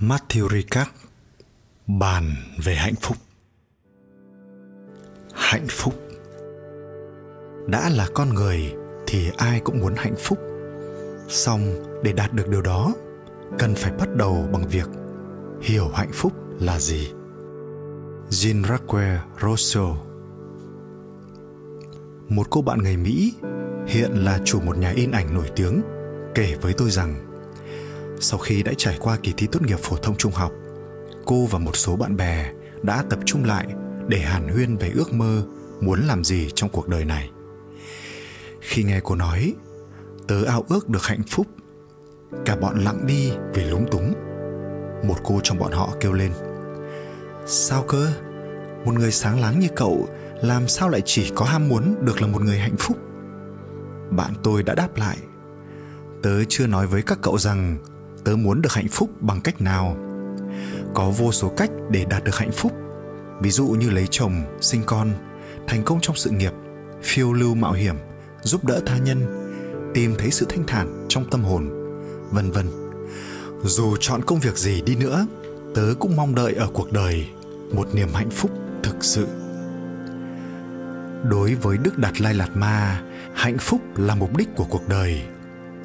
Matthew Ricard bàn về hạnh phúc. Hạnh phúc đã là con người thì ai cũng muốn hạnh phúc. Song để đạt được điều đó, cần phải bắt đầu bằng việc hiểu hạnh phúc là gì. Jean Raquel Rousseau Một cô bạn người Mỹ hiện là chủ một nhà in ảnh nổi tiếng kể với tôi rằng sau khi đã trải qua kỳ thi tốt nghiệp phổ thông trung học, cô và một số bạn bè đã tập trung lại để hàn huyên về ước mơ muốn làm gì trong cuộc đời này. Khi nghe cô nói, tớ ao ước được hạnh phúc, cả bọn lặng đi vì lúng túng. Một cô trong bọn họ kêu lên, sao cơ? Một người sáng láng như cậu làm sao lại chỉ có ham muốn được là một người hạnh phúc? Bạn tôi đã đáp lại, tớ chưa nói với các cậu rằng tớ muốn được hạnh phúc bằng cách nào? Có vô số cách để đạt được hạnh phúc. Ví dụ như lấy chồng, sinh con, thành công trong sự nghiệp, phiêu lưu mạo hiểm, giúp đỡ tha nhân, tìm thấy sự thanh thản trong tâm hồn, vân vân. Dù chọn công việc gì đi nữa, tớ cũng mong đợi ở cuộc đời một niềm hạnh phúc thực sự. Đối với đức đạt lai lạt ma, hạnh phúc là mục đích của cuộc đời.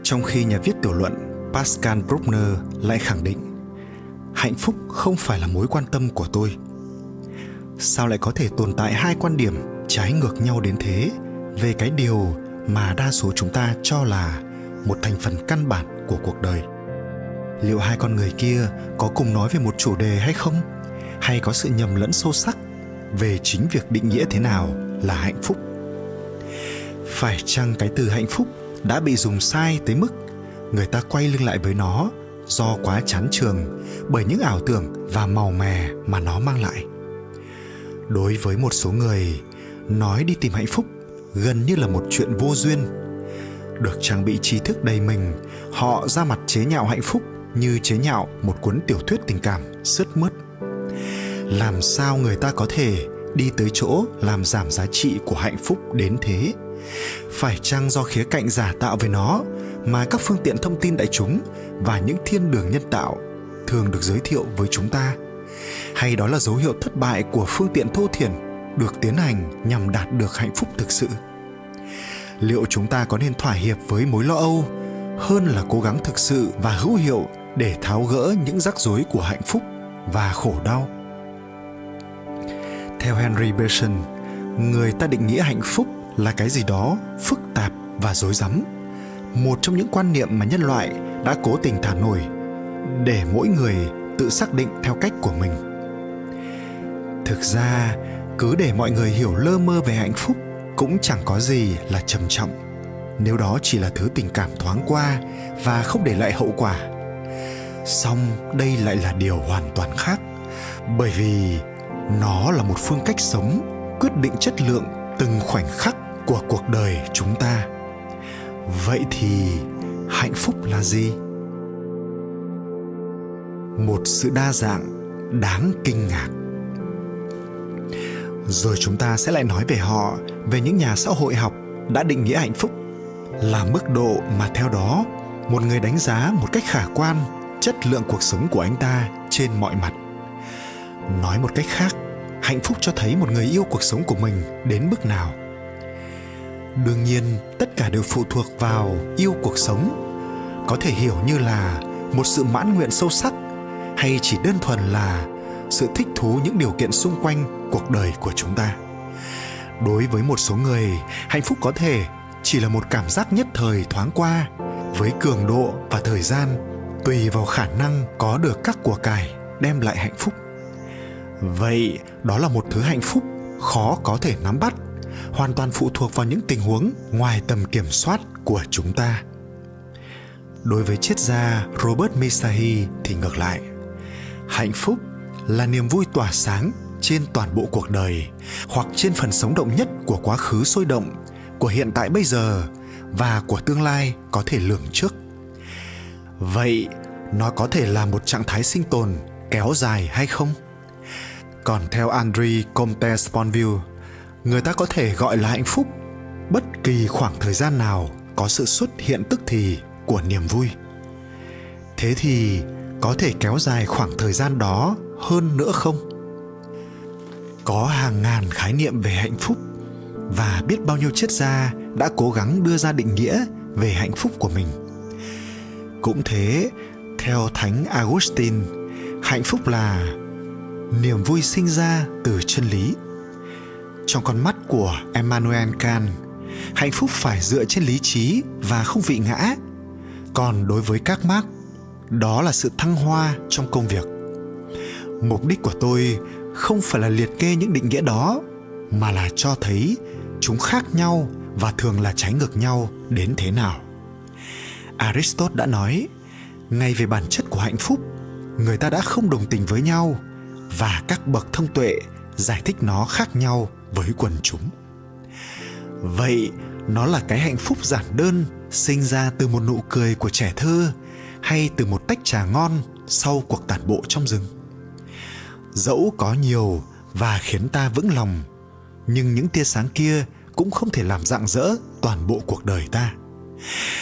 Trong khi nhà viết tiểu luận pascal bruckner lại khẳng định, hạnh phúc không phải là mối quan tâm của tôi. Sao lại có thể tồn tại hai quan điểm trái ngược nhau đến thế về cái điều mà đa số chúng ta cho là một thành phần căn bản của cuộc đời? Liệu hai con người kia có cùng nói về một chủ đề hay không? Hay có sự nhầm lẫn sâu sắc về chính việc định nghĩa thế nào là hạnh phúc? Phải chăng cái từ hạnh phúc đã bị dùng sai tới mức người ta quay lưng lại với nó, do quá chán trường, bởi những ảo tưởng và màu mè mà nó mang lại. Đối với một số người, nói đi tìm hạnh phúc gần như là một chuyện vô duyên. Được trang bị tri thức đầy mình, họ ra mặt chế nhạo hạnh phúc như chế nhạo một cuốn tiểu thuyết tình cảm sứt mướt. Làm sao người ta có thể đi tới chỗ làm giảm giá trị của hạnh phúc đến thế? Phải chăng do khía cạnh giả tạo về nó mà các phương tiện thông tin đại chúng và những thiên đường nhân tạo thường được giới thiệu với chúng ta. Hay đó là dấu hiệu thất bại của phương tiện thô thiển được tiến hành nhằm đạt được hạnh phúc thực sự. Liệu chúng ta có nên thỏa hiệp với mối lo âu hơn là cố gắng thực sự và hữu hiệu để tháo gỡ những rắc rối của hạnh phúc và khổ đau? Theo henry bergson, người ta định nghĩa hạnh phúc là cái gì đó phức tạp và rối rắm một trong những quan niệm mà nhân loại đã cố tình thả nổi để mỗi người tự xác định theo cách của mình. Thực ra, cứ để mọi người hiểu lơ mơ về hạnh phúc cũng chẳng có gì là trầm trọng. Nếu đó chỉ là thứ tình cảm thoáng qua và không để lại hậu quả. Song đây lại là điều hoàn toàn khác, bởi vì nó là một phương cách sống quyết định chất lượng từng khoảnh khắc của cuộc đời chúng ta vậy thì hạnh phúc là gì? Một sự đa dạng, đáng kinh ngạc. Rồi chúng ta sẽ lại nói về họ, về những nhà xã hội học đã định nghĩa hạnh phúc là mức độ mà theo đó, một người đánh giá một cách khả quan chất lượng cuộc sống của anh ta trên mọi mặt. Nói một cách khác, hạnh phúc cho thấy một người yêu cuộc sống của mình đến mức nào? Đương nhiên, tất cả đều phụ thuộc vào yêu cuộc sống. Có thể hiểu như là một sự mãn nguyện sâu sắc, hay chỉ đơn thuần là sự thích thú những điều kiện xung quanh cuộc đời của chúng ta. Đối với một số người, hạnh phúc có thể chỉ là một cảm giác nhất thời thoáng qua, với cường độ và thời gian, tùy vào khả năng có được các của cải đem lại hạnh phúc. Vậy, đó là một thứ hạnh phúc khó có thể nắm bắt hoàn toàn phụ thuộc vào những tình huống ngoài tầm kiểm soát của chúng ta. Đối với triết gia robert misahi thì ngược lại. Hạnh phúc là niềm vui tỏa sáng trên toàn bộ cuộc đời hoặc trên phần sống động nhất của quá khứ sôi động của hiện tại bây giờ và của tương lai có thể lường trước. Vậy nó có thể là một trạng thái sinh tồn kéo dài hay không? Còn theo André Comte Sponville, người ta có thể gọi là hạnh phúc. Bất kỳ khoảng thời gian nào có sự xuất hiện tức thì của niềm vui. Thế thì có thể kéo dài khoảng thời gian đó hơn nữa không? Có hàng ngàn khái niệm về hạnh phúc và biết bao nhiêu triết gia đã cố gắng đưa ra định nghĩa về hạnh phúc của mình. Cũng thế, theo thánh augustine, hạnh phúc là niềm vui sinh ra từ chân lý trong con mắt của emmanuel kant. Hạnh phúc phải dựa trên lý trí và không vị ngã. Còn đối với các Marx, đó là sự thăng hoa trong công việc. Mục đích của tôi không phải là liệt kê những định nghĩa đó mà là cho thấy chúng khác nhau và thường là trái ngược nhau đến thế nào. Aristotle đã nói ngay về bản chất của hạnh phúc người ta đã không đồng tình với nhau và các bậc thông tuệ giải thích nó khác nhau với quần chúng. Vậy nó là cái hạnh phúc giản đơn sinh ra từ một nụ cười của trẻ thơ hay từ một tách trà ngon sau cuộc tản bộ trong rừng? Dẫu có nhiều và khiến ta vững lòng, nhưng những tia sáng kia cũng không thể làm rạng rỡ toàn bộ cuộc đời ta.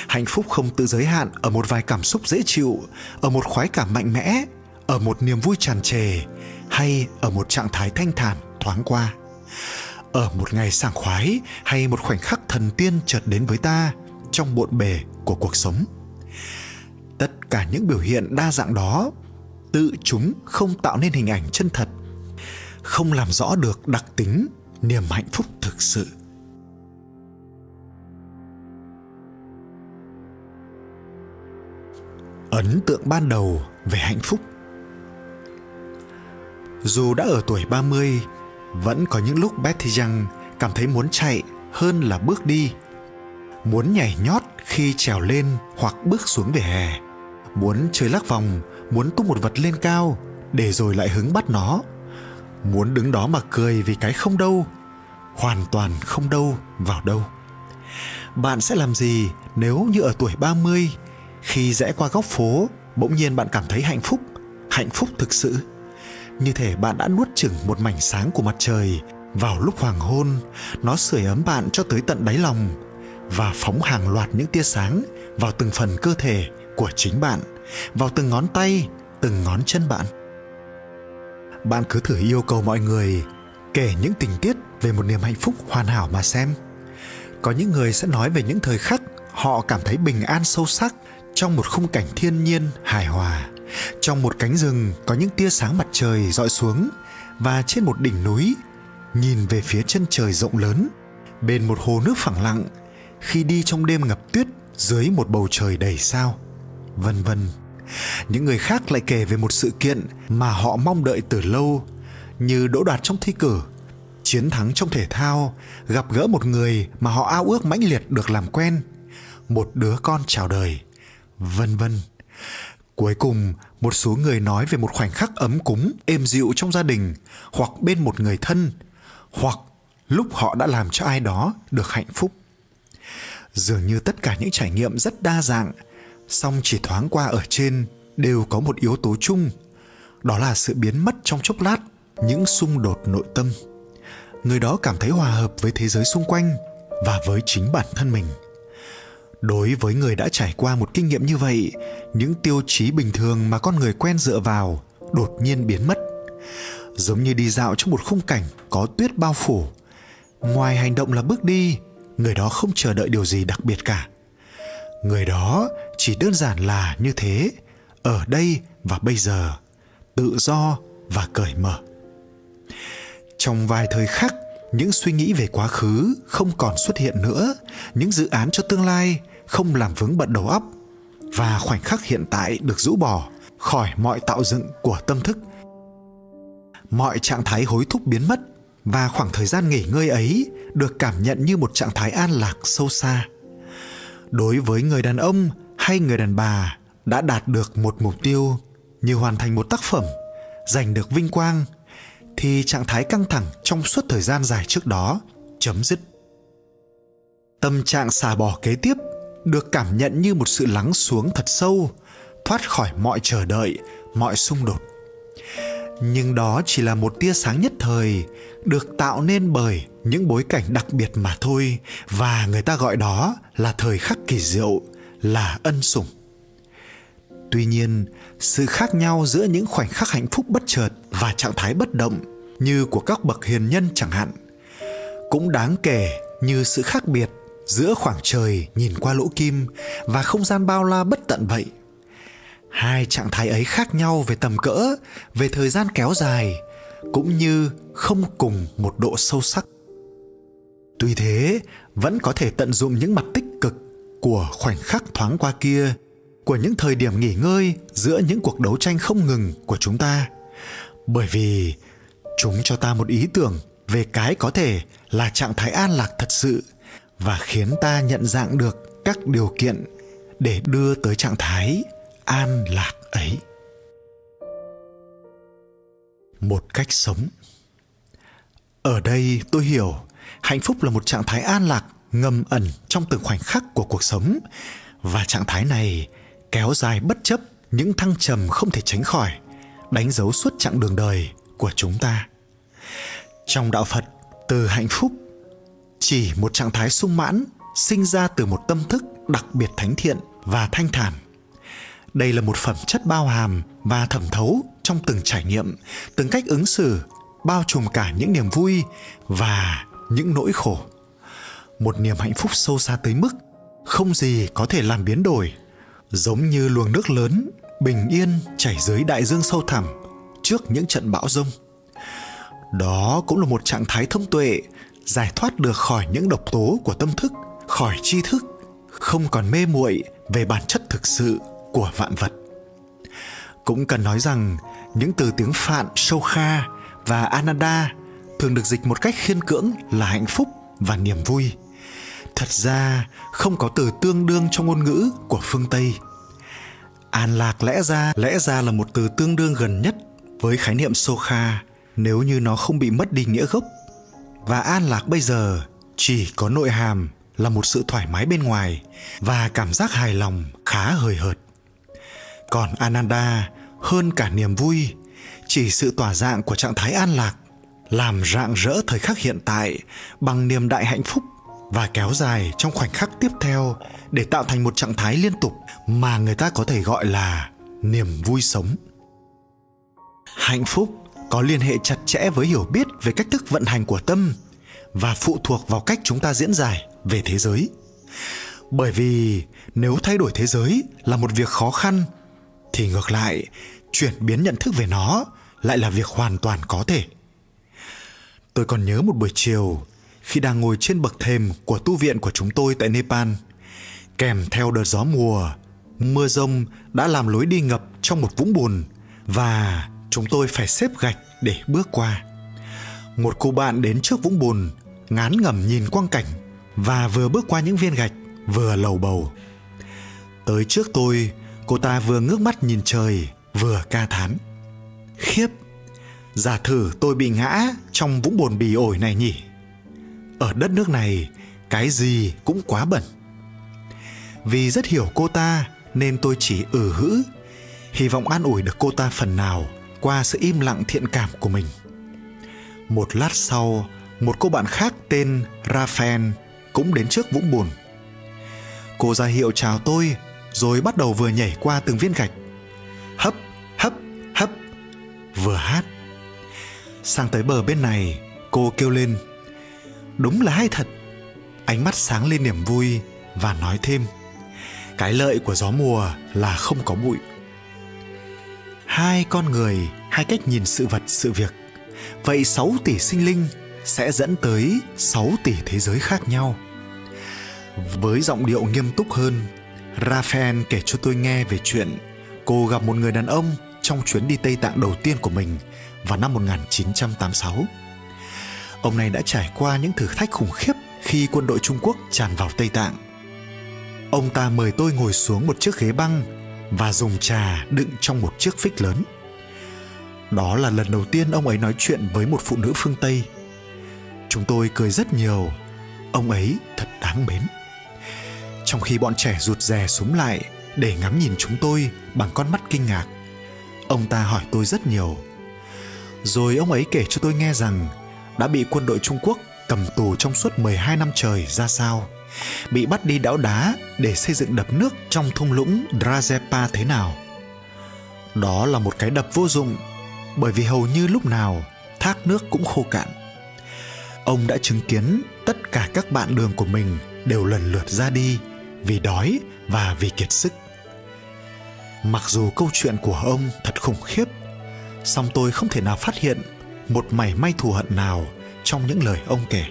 Hạnh phúc không tự giới hạn ở một vài cảm xúc dễ chịu, ở một khoái cảm mạnh mẽ, ở một niềm vui tràn trề hay ở một trạng thái thanh thản thoáng qua ở một ngày sảng khoái hay một khoảnh khắc thần tiên chợt đến với ta trong bộn bề của cuộc sống. Tất cả những biểu hiện đa dạng đó tự chúng không tạo nên hình ảnh chân thật không làm rõ được đặc tính niềm hạnh phúc thực sự. Ấn tượng ban đầu về hạnh phúc. Dù đã ở tuổi 30, vẫn có những lúc Betty Young cảm thấy muốn chạy hơn là bước đi. Muốn nhảy nhót khi trèo lên hoặc bước xuống vỉa hè. Muốn chơi lắc vòng, muốn tung một vật lên cao để rồi lại hứng bắt nó. Muốn đứng đó mà cười vì cái không đâu, hoàn toàn không đâu vào đâu. Bạn sẽ làm gì nếu như ở tuổi 30 khi rẽ qua góc phố bỗng nhiên bạn cảm thấy hạnh phúc, hạnh phúc thực sự? Như thể bạn đã nuốt chửng một mảnh sáng của mặt trời. Vào lúc hoàng hôn, nó sưởi ấm bạn cho tới tận đáy lòng và phóng hàng loạt những tia sáng vào từng phần cơ thể của chính bạn, vào từng ngón tay, từng ngón chân bạn. Bạn cứ thử yêu cầu mọi người kể những tình tiết về một niềm hạnh phúc hoàn hảo mà xem. Có những người sẽ nói về những thời khắc họ cảm thấy bình an sâu sắc trong một khung cảnh thiên nhiên hài hòa trong một cánh rừng có những tia sáng mặt trời dọi xuống và trên một đỉnh núi, nhìn về phía chân trời rộng lớn, bên một hồ nước phẳng lặng, khi đi trong đêm ngập tuyết dưới một bầu trời đầy sao, vân vân. Những người khác lại kể về một sự kiện mà họ mong đợi từ lâu, như đỗ đạt trong thi cử, chiến thắng trong thể thao, gặp gỡ một người mà họ ao ước mãnh liệt được làm quen, một đứa con chào đời, vân vân. Cuối cùng, một số người nói về một khoảnh khắc ấm cúng, êm dịu trong gia đình, hoặc bên một người thân, hoặc lúc họ đã làm cho ai đó được hạnh phúc. Dường như tất cả những trải nghiệm rất đa dạng, song chỉ thoáng qua ở trên đều có một yếu tố chung, đó là sự biến mất trong chốc lát những xung đột nội tâm. Người đó cảm thấy hòa hợp với thế giới xung quanh và với chính bản thân mình đối với người đã trải qua một kinh nghiệm như vậy, những tiêu chí bình thường mà con người quen dựa vào đột nhiên biến mất. Giống như đi dạo trong một khung cảnh có tuyết bao phủ, ngoài hành động là bước đi, người đó không chờ đợi điều gì đặc biệt cả. Người đó chỉ đơn giản là như thế, ở đây và bây giờ, tự do và cởi mở. Trong vài thời khắc, những suy nghĩ về quá khứ không còn xuất hiện nữa, những dự án cho tương lai không làm vướng bận đầu óc và khoảnh khắc hiện tại được rũ bỏ khỏi mọi tạo dựng của tâm thức. Mọi trạng thái hối thúc biến mất và khoảng thời gian nghỉ ngơi ấy được cảm nhận như một trạng thái an lạc sâu xa. Đối với người đàn ông hay người đàn bà đã đạt được một mục tiêu như hoàn thành một tác phẩm, giành được vinh quang, thì trạng thái căng thẳng trong suốt thời gian dài trước đó chấm dứt. Tâm trạng xả bỏ kế tiếp được cảm nhận như một sự lắng xuống thật sâu, thoát khỏi mọi chờ đợi, mọi xung đột. Nhưng đó chỉ là một tia sáng nhất thời, được tạo nên bởi những bối cảnh đặc biệt mà thôi, và người ta gọi đó là thời khắc kỳ diệu, là ân sủng. Tuy nhiên, sự khác nhau giữa những khoảnh khắc hạnh phúc bất chợt và trạng thái bất động, như của các bậc hiền nhân chẳng hạn, cũng đáng kể như sự khác biệt giữa khoảng trời nhìn qua lỗ kim và không gian bao la bất tận vậy. Hai trạng thái ấy khác nhau về tầm cỡ, về thời gian kéo dài, cũng như không cùng một độ sâu sắc. Tuy thế, vẫn có thể tận dụng những mặt tích cực của khoảnh khắc thoáng qua kia, của những thời điểm nghỉ ngơi giữa những cuộc đấu tranh không ngừng của chúng ta. Bởi vì chúng cho ta một ý tưởng về cái có thể là trạng thái an lạc thật sự và khiến ta nhận dạng được các điều kiện để đưa tới trạng thái an lạc ấy. Một cách sống. Ở đây tôi hiểu hạnh phúc là một trạng thái an lạc, ngầm ẩn trong từng khoảnh khắc của cuộc sống. Và trạng thái này kéo dài bất chấp những thăng trầm không thể tránh khỏi, đánh dấu suốt chặng đường đời của chúng ta. Trong đạo phật, từ hạnh phúc chỉ một trạng thái sung mãn, sinh ra từ một tâm thức đặc biệt thánh thiện và thanh thản. Đây là một phẩm chất bao hàm và thẩm thấu trong từng trải nghiệm, từng cách ứng xử, bao trùm cả những niềm vui và những nỗi khổ. Một niềm hạnh phúc sâu xa tới mức không gì có thể làm biến đổi, giống như luồng nước lớn bình yên chảy dưới đại dương sâu thẳm trước những trận bão rông. Đó cũng là một trạng thái thông tuệ giải thoát được khỏi những độc tố của tâm thức, khỏi tri thức, không còn mê muội về bản chất thực sự của vạn vật. Cũng cần nói rằng, những từ tiếng phạn, sâu kha và ananda thường được dịch một cách khiên cưỡng là hạnh phúc và niềm vui. Thật ra, không có từ tương đương trong ngôn ngữ của phương tây. An lạc lẽ ra lẽ ra là một từ tương đương gần nhất với khái niệm sokha nếu như nó không bị mất đi nghĩa gốc và an lạc bây giờ chỉ có nội hàm là một sự thoải mái bên ngoài và cảm giác hài lòng khá hời hợt. Còn ananda hơn cả niềm vui, chỉ sự tỏa dạng của trạng thái an lạc làm rạng rỡ thời khắc hiện tại bằng niềm đại hạnh phúc và kéo dài trong khoảnh khắc tiếp theo để tạo thành một trạng thái liên tục mà người ta có thể gọi là niềm vui sống. Hạnh phúc có liên hệ chặt chẽ với hiểu biết về cách thức vận hành của tâm và phụ thuộc vào cách chúng ta diễn giải về thế giới. Bởi vì nếu thay đổi thế giới là một việc khó khăn, thì ngược lại, chuyển biến nhận thức về nó lại là việc hoàn toàn có thể. Tôi còn nhớ một buổi chiều, khi đang ngồi trên bậc thềm của tu viện của chúng tôi tại nepal, kèm theo đợt gió mùa, mưa rông đã làm lối đi ngập trong một vũng bùn và chúng tôi phải xếp gạch để bước qua. Một cô bạn đến trước vũng bùn, ngán ngẩm nhìn quang cảnh và vừa bước qua những viên gạch, vừa lầu bầu. Tới trước tôi, cô ta vừa ngước mắt nhìn trời, vừa ca thán. Khiếp, giả thử tôi bị ngã trong vũng bồn bì ổi này nhỉ? Ở đất nước này, cái gì cũng quá bẩn. Vì rất hiểu cô ta nên tôi chỉ ừ hữ, hy vọng an ủi được cô ta phần nào qua sự im lặng thiện cảm của mình một lát sau một cô bạn khác tên Rafael cũng đến trước vũng bùn. Cô ra hiệu chào tôi rồi bắt đầu vừa nhảy qua từng viên gạch. Hấp, hấp, hấp, vừa hát. Sang tới bờ bên này, cô kêu lên. Đúng là hay thật. Ánh mắt sáng lên niềm vui và nói thêm. Cái lợi của gió mùa là không có bụi. Hai con người, hai cách nhìn sự vật, sự việc. Vậy 6 tỷ sinh linh sẽ dẫn tới 6 tỷ thế giới khác nhau. Với giọng điệu nghiêm túc hơn, Raphael kể cho tôi nghe về chuyện cô gặp một người đàn ông trong chuyến đi Tây Tạng đầu tiên của mình vào năm 1986. Ông này đã trải qua những thử thách khủng khiếp khi quân đội Trung Quốc tràn vào Tây Tạng. Ông ta mời tôi ngồi xuống một chiếc ghế băng và dùng trà đựng trong một chiếc phích lớn. Đó là lần đầu tiên ông ấy nói chuyện với một phụ nữ phương Tây Chúng tôi cười rất nhiều. Ông ấy thật đáng mến. Trong khi bọn trẻ rụt rè súng lại để ngắm nhìn chúng tôi bằng con mắt kinh ngạc, ông ta hỏi tôi rất nhiều. Rồi ông ấy kể cho tôi nghe rằng đã bị quân đội Trung Quốc cầm tù trong suốt 12 năm trời ra sao, bị bắt đi đảo đá để xây dựng đập nước trong thung lũng Drazepa thế nào. đó là một cái đập vô dụng, bởi vì hầu như lúc nào, thác nước cũng khô cạn. Ông đã chứng kiến tất cả các bạn đường của mình đều lần lượt ra đi vì đói và vì kiệt sức. Mặc dù câu chuyện của ông thật khủng khiếp, song tôi không thể nào phát hiện một mảy may thù hận nào trong những lời ông kể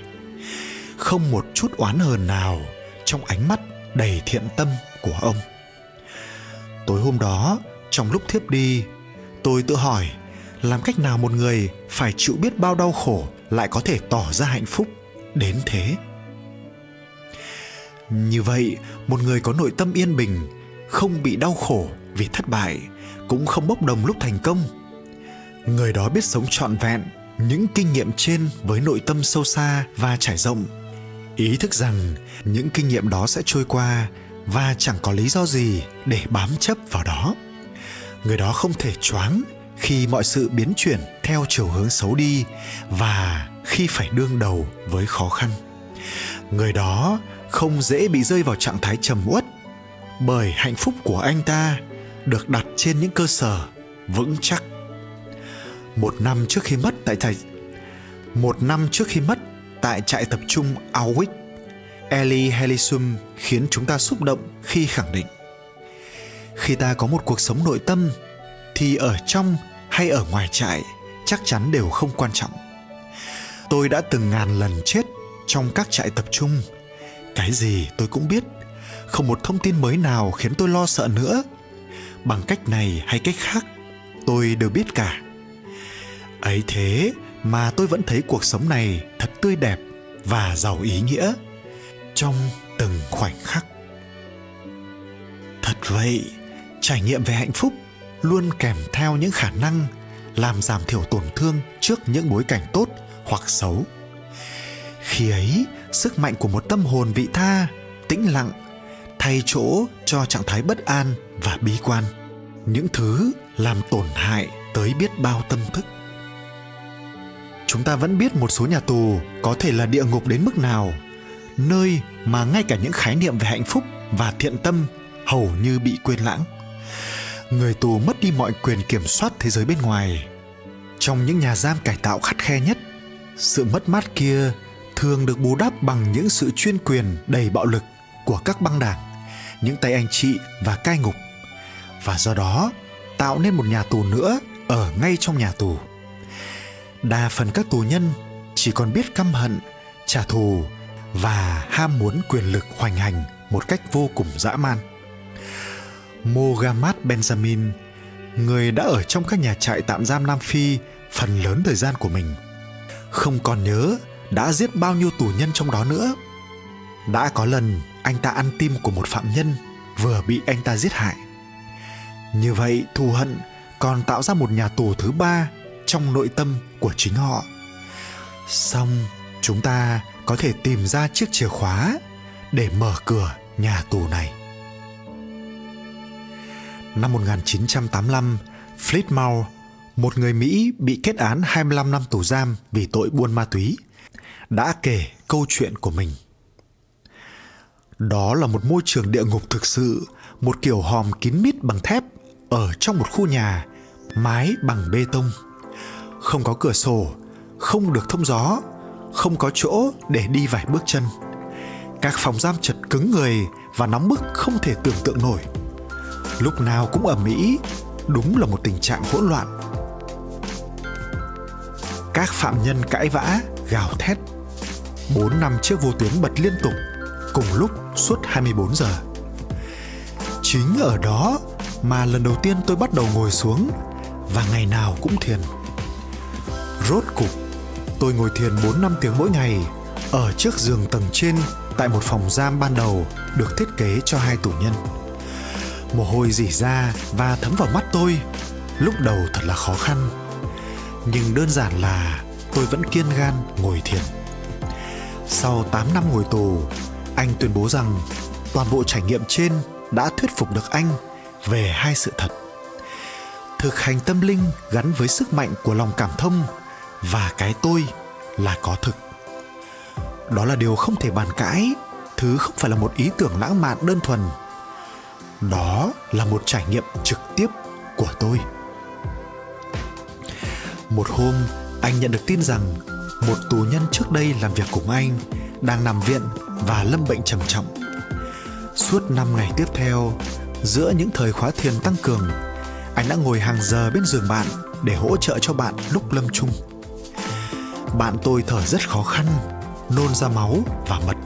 không một chút oán hờn nào trong ánh mắt đầy thiện tâm của ông. Tối hôm đó, trong lúc thiếp đi, tôi tự hỏi làm cách nào một người phải chịu biết bao đau khổ lại có thể tỏ ra hạnh phúc đến thế. Như vậy, một người có nội tâm yên bình, không bị đau khổ vì thất bại, cũng không bốc đồng lúc thành công. Người đó biết sống trọn vẹn những kinh nghiệm trên với nội tâm sâu xa và trải rộng ý thức rằng những kinh nghiệm đó sẽ trôi qua và chẳng có lý do gì để bám chấp vào đó. Người đó không thể choáng khi mọi sự biến chuyển theo chiều hướng xấu đi và khi phải đương đầu với khó khăn. Người đó không dễ bị rơi vào trạng thái trầm uất bởi hạnh phúc của anh ta được đặt trên những cơ sở vững chắc. Một năm trước khi mất tại thầy, một năm trước khi mất tại trại tập trung Auschwitz Eli Helisum khiến chúng ta xúc động khi khẳng định, khi ta có một cuộc sống nội tâm, thì ở trong hay ở ngoài trại chắc chắn đều không quan trọng. Tôi đã từng ngàn lần chết trong các trại tập trung. Cái gì tôi cũng biết, không một thông tin mới nào khiến tôi lo sợ nữa. Bằng cách này hay cách khác, tôi đều biết cả. Ấy thế mà tôi vẫn thấy cuộc sống này thật tươi đẹp và giàu ý nghĩa trong từng khoảnh khắc. Thật vậy, trải nghiệm về hạnh phúc luôn kèm theo những khả năng làm giảm thiểu tổn thương trước những bối cảnh tốt hoặc xấu. Khi ấy, sức mạnh của một tâm hồn vị tha, tĩnh lặng, thay chỗ cho trạng thái bất an và bi quan, những thứ làm tổn hại tới biết bao tâm thức chúng ta vẫn biết một số nhà tù có thể là địa ngục đến mức nào, nơi mà ngay cả những khái niệm về hạnh phúc và thiện tâm hầu như bị quên lãng. Người tù mất đi mọi quyền kiểm soát thế giới bên ngoài. Trong những nhà giam cải tạo khắt khe nhất, sự mất mát kia thường được bù đắp bằng những sự chuyên quyền đầy bạo lực của các băng đảng, những tay anh chị và cai ngục. Và do đó, tạo nên một nhà tù nữa ở ngay trong nhà tù đa phần các tù nhân chỉ còn biết căm hận, trả thù và ham muốn quyền lực hoành hành một cách vô cùng dã man. Mogamat Benjamin, người đã ở trong các nhà trại tạm giam Nam Phi phần lớn thời gian của mình, không còn nhớ đã giết bao nhiêu tù nhân trong đó nữa. Đã có lần anh ta ăn tim của một phạm nhân vừa bị anh ta giết hại. Như vậy thù hận còn tạo ra một nhà tù thứ ba trong nội tâm của chính họ xong chúng ta có thể tìm ra chiếc chìa khóa để mở cửa nhà tù này. Năm 1985, Flitmore, một người Mỹ bị kết án 25 năm tù giam vì tội buôn ma túy, đã kể câu chuyện của mình. Đó là một môi trường địa ngục thực sự, một kiểu hòm kín mít bằng thép ở trong một khu nhà mái bằng bê tông. Không có cửa sổ, không được thông gió, không có chỗ để đi vài bước chân. Các phòng giam chật cứng người và nóng bức không thể tưởng tượng nổi. Lúc nào cũng ở mỹ đúng là một tình trạng hỗn loạn. Các phạm nhân cãi vã, gào thét. Bốn năm chiếc vô tuyến bật liên tục, cùng lúc suốt 24 giờ. Chính ở đó mà lần đầu tiên tôi bắt đầu ngồi xuống và ngày nào cũng thiền. Rốt cục, tôi ngồi thiền 4 năm tiếng mỗi ngày ở trước giường tầng trên tại một phòng giam ban đầu được thiết kế cho hai tù nhân. Mồ hôi rỉ ra và thấm vào mắt tôi. Lúc đầu thật là khó khăn. Nhưng đơn giản là tôi vẫn kiên gan ngồi thiền. Sau 8 năm ngồi tù, anh tuyên bố rằng toàn bộ trải nghiệm trên đã thuyết phục được anh về hai sự thật thực hành tâm linh gắn với sức mạnh của lòng cảm thông và cái tôi là có thực. Đó là điều không thể bàn cãi, thứ không phải là một ý tưởng lãng mạn đơn thuần. Đó là một trải nghiệm trực tiếp của tôi. Một hôm, anh nhận được tin rằng một tù nhân trước đây làm việc cùng anh đang nằm viện và lâm bệnh trầm trọng. Suốt 5 ngày tiếp theo, giữa những thời khóa thiền tăng cường, anh đã ngồi hàng giờ bên giường bạn để hỗ trợ cho bạn lúc lâm chung bạn tôi thở rất khó khăn, nôn ra máu và mật.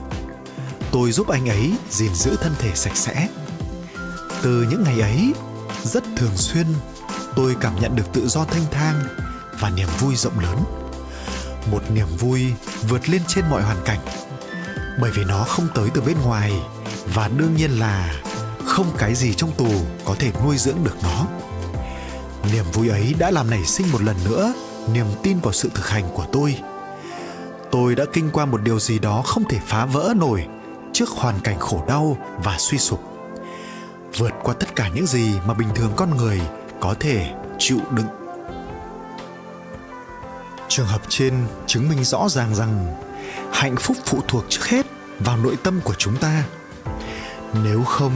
Tôi giúp anh ấy gìn giữ thân thể sạch sẽ. Từ những ngày ấy, rất thường xuyên, tôi cảm nhận được tự do thanh thang và niềm vui rộng lớn. Một niềm vui vượt lên trên mọi hoàn cảnh. Bởi vì nó không tới từ bên ngoài và đương nhiên là không cái gì trong tù có thể nuôi dưỡng được nó. Niềm vui ấy đã làm nảy sinh một lần nữa niềm tin vào sự thực hành của tôi. Tôi đã kinh qua một điều gì đó không thể phá vỡ nổi trước hoàn cảnh khổ đau và suy sụp. Vượt qua tất cả những gì mà bình thường con người có thể chịu đựng. Trường hợp trên chứng minh rõ ràng rằng hạnh phúc phụ thuộc trước hết vào nội tâm của chúng ta. Nếu không,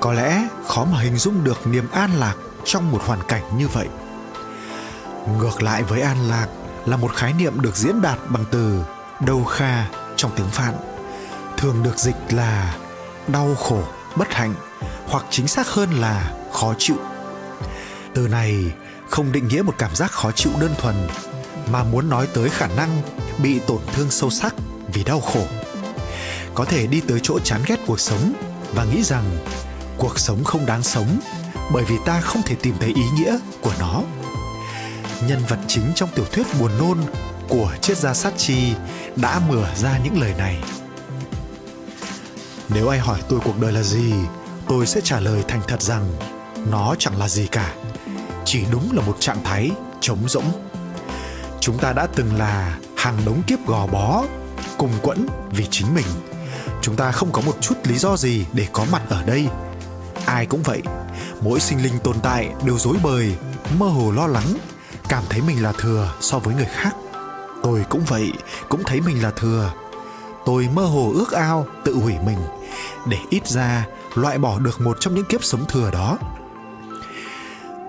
có lẽ khó mà hình dung được niềm an lạc trong một hoàn cảnh như vậy ngược lại với an lạc là một khái niệm được diễn đạt bằng từ đau kha trong tiếng phạn. Thường được dịch là đau khổ, bất hạnh hoặc chính xác hơn là khó chịu từ này, không định nghĩa một cảm giác khó chịu đơn thuần, mà muốn nói tới khả năng bị tổn thương sâu sắc vì đau khổ. Có thể đi tới chỗ chán ghét cuộc sống và nghĩ rằng, cuộc sống không đáng sống, bởi vì ta không thể tìm thấy ý nghĩa của nó nhân vật chính trong tiểu thuyết buồn nôn của triết gia sát chi đã mửa ra những lời này. Nếu ai hỏi tôi cuộc đời là gì, tôi sẽ trả lời thành thật rằng nó chẳng là gì cả, chỉ đúng là một trạng thái trống rỗng. Chúng ta đã từng là hàng đống kiếp gò bó, cùng quẫn vì chính mình. Chúng ta không có một chút lý do gì để có mặt ở đây. Ai cũng vậy, mỗi sinh linh tồn tại đều dối bời, mơ hồ lo lắng cảm thấy mình là thừa so với người khác. Tôi cũng vậy, cũng thấy mình là thừa. Tôi mơ hồ ước ao, tự hủy mình, để ít ra loại bỏ được một trong những kiếp sống thừa đó.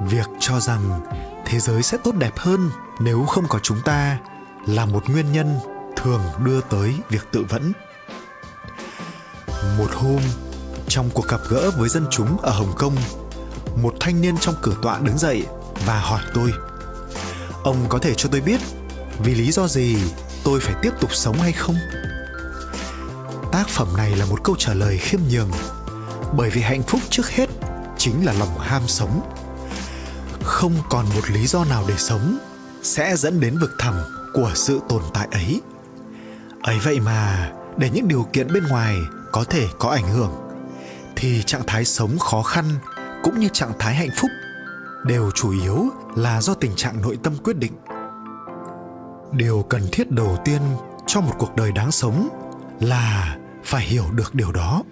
Việc cho rằng thế giới sẽ tốt đẹp hơn nếu không có chúng ta là một nguyên nhân thường đưa tới việc tự vẫn. Một hôm, trong cuộc gặp gỡ với dân chúng ở hồng kông, một thanh niên trong cửa tọa đứng dậy và hỏi tôi ông có thể cho tôi biết vì lý do gì tôi phải tiếp tục sống hay không? Tác phẩm này là một câu trả lời khiêm nhường, bởi vì hạnh phúc trước hết chính là lòng ham sống. Không còn một lý do nào để sống sẽ dẫn đến vực thẳm của sự tồn tại ấy. Ấy vậy mà, để những điều kiện bên ngoài có thể có ảnh hưởng, thì trạng thái sống khó khăn cũng như trạng thái hạnh phúc đều chủ yếu là do tình trạng nội tâm quyết định. Điều cần thiết đầu tiên cho một cuộc đời đáng sống là phải hiểu được điều đó.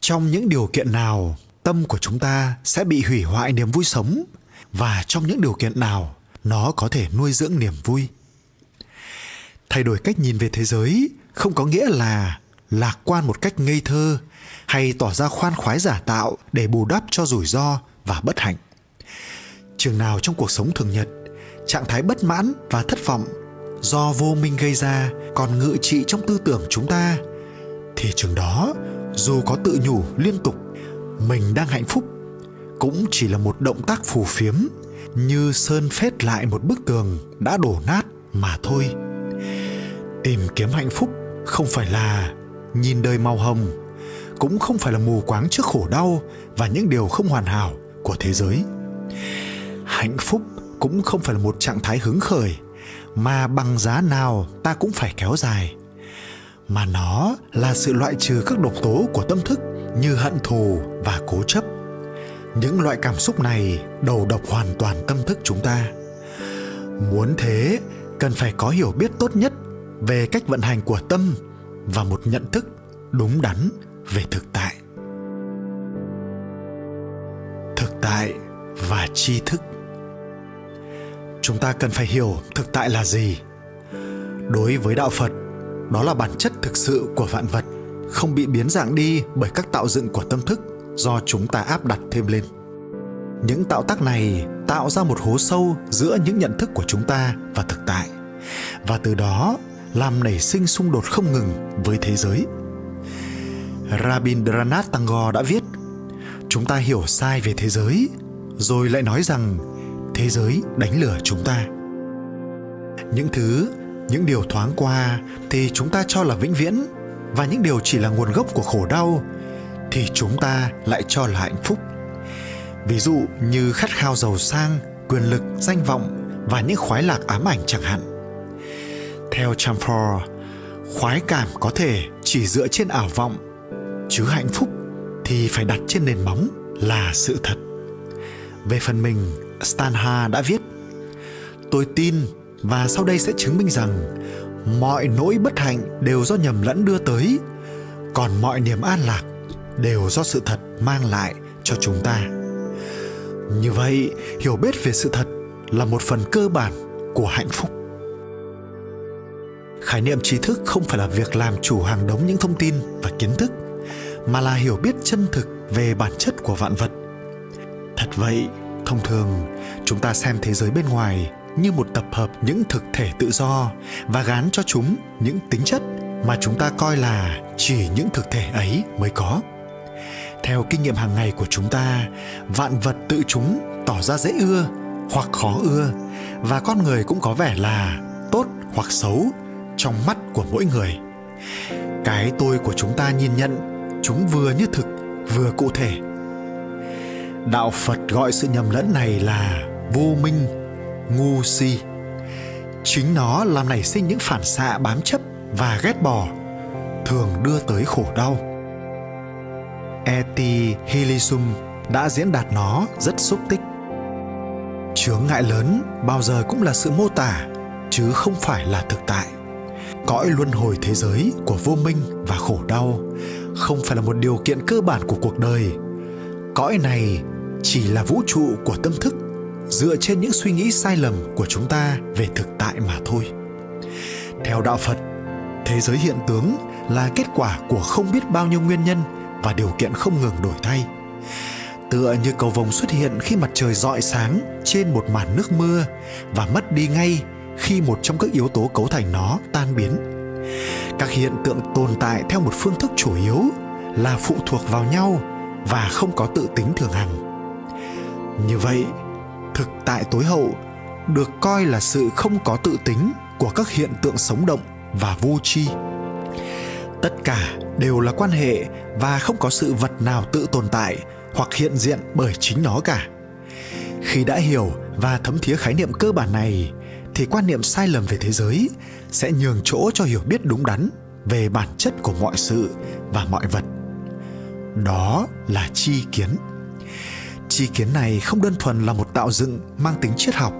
Trong những điều kiện nào, tâm của chúng ta sẽ bị hủy hoại niềm vui sống, và trong những điều kiện nào, nó có thể nuôi dưỡng niềm vui? Thay đổi cách nhìn về thế giới không có nghĩa là lạc quan một cách ngây thơ hay tỏ ra khoan khoái giả tạo để bù đắp cho rủi ro và bất hạnh. Chừng nào trong cuộc sống thường nhật, trạng thái bất mãn và thất vọng do vô minh gây ra còn ngự trị trong tư tưởng chúng ta, thì chừng đó, dù có tự nhủ liên tục, mình đang hạnh phúc cũng chỉ là một động tác phù phiếm như sơn phết lại một bức tường đã đổ nát mà thôi. Tìm kiếm hạnh phúc không phải là nhìn đời màu hồng cũng không phải là mù quáng trước khổ đau và những điều không hoàn hảo của thế giới. Hạnh phúc cũng không phải là một trạng thái hứng khởi, mà bằng giá nào ta cũng phải kéo dài. Mà nó là sự loại trừ các độc tố của tâm thức như hận thù và cố chấp. Những loại cảm xúc này đầu độc hoàn toàn tâm thức chúng ta. Muốn thế, cần phải có hiểu biết tốt nhất về cách vận hành của tâm và một nhận thức đúng đắn về thực tại. Thực tại và tri thức. Chúng ta cần phải hiểu thực tại là gì. Đối với đạo phật, đó là bản chất thực sự của vạn vật, không bị biến dạng đi bởi các tạo dựng của tâm thức do chúng ta áp đặt thêm lên. Những tạo tác này tạo ra một hố sâu giữa những nhận thức của chúng ta và thực tại, và từ đó làm nảy sinh xung đột không ngừng với thế giới rabindranath tagore đã viết, chúng ta hiểu sai về thế giới, rồi lại nói rằng thế giới đánh lừa chúng ta. Những thứ, những điều thoáng qua thì chúng ta cho là vĩnh viễn, và những điều chỉ là nguồn gốc của khổ đau thì chúng ta lại cho là hạnh phúc. Ví dụ như khát khao giàu sang, quyền lực, danh vọng và những khoái lạc ám ảnh chẳng hạn. Theo chamfor khoái cảm có thể chỉ dựa trên ảo vọng chứ hạnh phúc thì phải đặt trên nền móng là sự thật. Về phần mình, stanha đã viết, tôi tin và sau đây sẽ chứng minh rằng mọi nỗi bất hạnh đều do nhầm lẫn đưa tới, còn mọi niềm an lạc đều do sự thật mang lại cho chúng ta. Như vậy, hiểu biết về sự thật là một phần cơ bản của hạnh phúc. Khái niệm trí thức không phải là việc làm chủ hàng đống những thông tin và kiến thức mà là hiểu biết chân thực về bản chất của vạn vật. Thật vậy, thông thường, chúng ta xem thế giới bên ngoài như một tập hợp những thực thể tự do và gán cho chúng những tính chất mà chúng ta coi là chỉ những thực thể ấy mới có. Theo kinh nghiệm hàng ngày của chúng ta, vạn vật tự chúng tỏ ra dễ ưa hoặc khó ưa và con người cũng có vẻ là tốt hoặc xấu trong mắt của mỗi người. Cái tôi của chúng ta nhìn nhận chúng vừa như thực, vừa cụ thể. Đạo phật gọi sự nhầm lẫn này là vô minh, ngu si. Chính nó làm nảy sinh những phản xạ bám chấp và ghét bỏ, thường đưa tới khổ đau. Eti hilisum đã diễn đạt nó rất xúc tích. Chướng ngại lớn bao giờ cũng là sự mô tả, chứ không phải là thực tại. Cõi luân hồi thế giới của vô minh và khổ đau không phải là một điều kiện cơ bản của cuộc đời. Cõi này chỉ là vũ trụ của tâm thức, dựa trên những suy nghĩ sai lầm của chúng ta về thực tại mà thôi. Theo đạo phật, thế giới hiện tướng là kết quả của không biết bao nhiêu nguyên nhân và điều kiện không ngừng đổi thay. Tựa như cầu vồng xuất hiện khi mặt trời rọi sáng trên một màn nước mưa và mất đi ngay khi một trong các yếu tố cấu thành nó tan biến các hiện tượng tồn tại theo một phương thức chủ yếu là phụ thuộc vào nhau và không có tự tính thường hằng. Như vậy, thực tại tối hậu được coi là sự không có tự tính của các hiện tượng sống động và vô tri. Tất cả đều là quan hệ và không có sự vật nào tự tồn tại hoặc hiện diện bởi chính nó cả. Khi đã hiểu và thấm thía khái niệm cơ bản này thì quan niệm sai lầm về thế giới sẽ nhường chỗ cho hiểu biết đúng đắn về bản chất của mọi sự và mọi vật. Đó là chi kiến. Chi kiến này không đơn thuần là một tạo dựng mang tính triết học.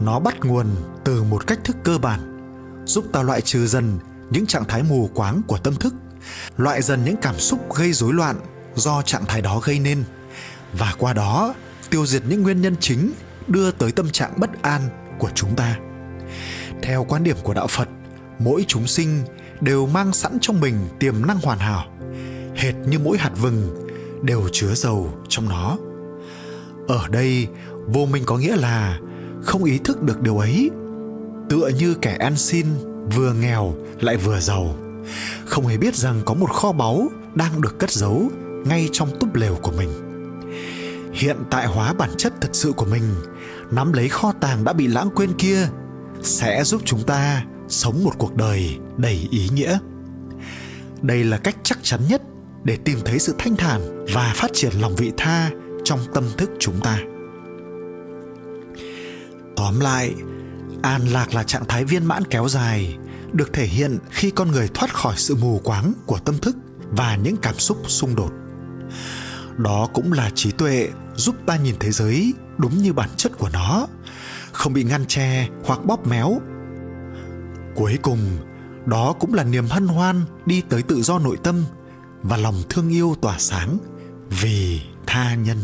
Nó bắt nguồn từ một cách thức cơ bản, giúp ta loại trừ dần những trạng thái mù quáng của tâm thức, loại dần những cảm xúc gây rối loạn do trạng thái đó gây nên, và qua đó tiêu diệt những nguyên nhân chính đưa tới tâm trạng bất an của chúng ta. Theo quan điểm của đạo phật, mỗi chúng sinh đều mang sẵn trong mình tiềm năng hoàn hảo, hệt như mỗi hạt vừng đều chứa dầu trong nó. Ở đây, vô minh có nghĩa là không ý thức được điều ấy. Tựa như kẻ ăn xin vừa nghèo lại vừa giàu, không hề biết rằng có một kho báu đang được cất giấu ngay trong túp lều của mình hiện tại hóa bản chất thật sự của mình, nắm lấy kho tàng đã bị lãng quên kia, sẽ giúp chúng ta sống một cuộc đời đầy ý nghĩa. Đây là cách chắc chắn nhất để tìm thấy sự thanh thản và phát triển lòng vị tha trong tâm thức chúng ta. Tóm lại, an lạc là trạng thái viên mãn kéo dài, được thể hiện khi con người thoát khỏi sự mù quáng của tâm thức và những cảm xúc xung đột đó cũng là trí tuệ, giúp ta nhìn thế giới đúng như bản chất của nó. Không bị ngăn che hoặc bóp méo. Cuối cùng, đó cũng là niềm hân hoan đi tới tự do nội tâm và lòng thương yêu tỏa sáng vì tha nhân.